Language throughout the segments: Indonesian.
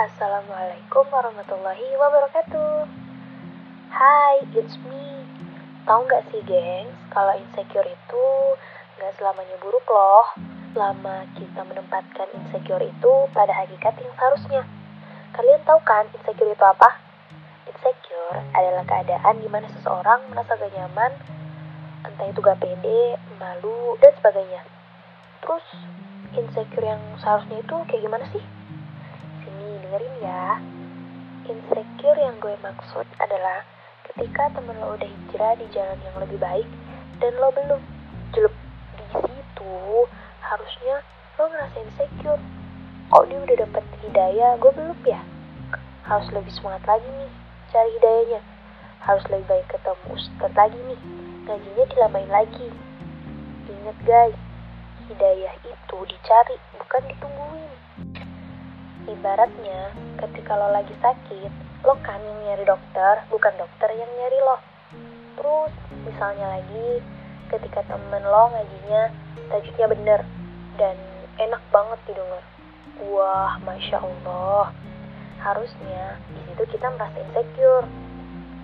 Assalamualaikum warahmatullahi wabarakatuh. Hai, it's me. Tahu nggak sih, gengs, kalau insecure itu nggak selamanya buruk loh. Lama kita menempatkan insecure itu pada hakikat yang seharusnya. Kalian tahu kan insecure itu apa? Insecure adalah keadaan di mana seseorang merasa gak nyaman, entah itu gak pede, malu, dan sebagainya. Terus, insecure yang seharusnya itu kayak gimana sih? Dengerin ya. Insecure yang gue maksud adalah ketika temen lo udah hijrah di jalan yang lebih baik dan lo belum. Jelek di situ harusnya lo ngerasa insecure. Kok dia udah dapet hidayah, gue belum ya? Harus lebih semangat lagi nih cari hidayahnya. Harus lebih baik ketemu ustadz lagi nih. Ngajinya dilambain lagi. Ingat guys, hidayah itu dicari, bukan ditungguin. Ibaratnya, ketika lo lagi sakit, lo kan yang nyari dokter, bukan dokter yang nyari lo. Terus, misalnya lagi, ketika temen lo ngajinya tajuknya bener dan enak banget didengar. Wah, masya Allah. Harusnya di situ kita merasa insecure.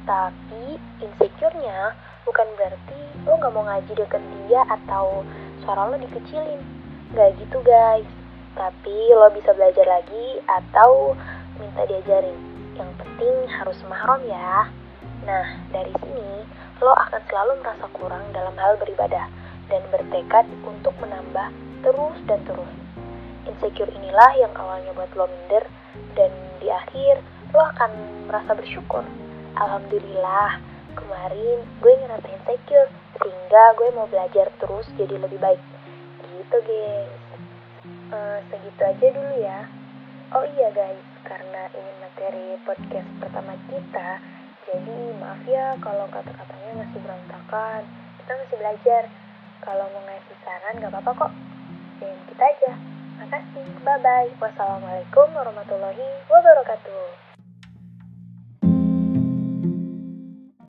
Tapi insecure-nya bukan berarti lo gak mau ngaji deket dia atau suara lo dikecilin. Gak gitu guys. Tapi lo bisa belajar lagi atau minta diajarin. Yang penting harus mahram ya. Nah, dari sini lo akan selalu merasa kurang dalam hal beribadah dan bertekad untuk menambah terus dan terus. Insecure inilah yang awalnya buat lo minder dan di akhir lo akan merasa bersyukur. Alhamdulillah, kemarin gue ngerasa insecure sehingga gue mau belajar terus jadi lebih baik. Gitu, guys. Uh, segitu aja dulu ya. Oh iya guys, karena ini materi podcast pertama kita, jadi maaf ya kalau kata-katanya masih berantakan. Kita masih belajar. Kalau mau ngasih saran gak apa-apa kok. DM kita aja. Makasih. Bye-bye. Wassalamualaikum warahmatullahi wabarakatuh.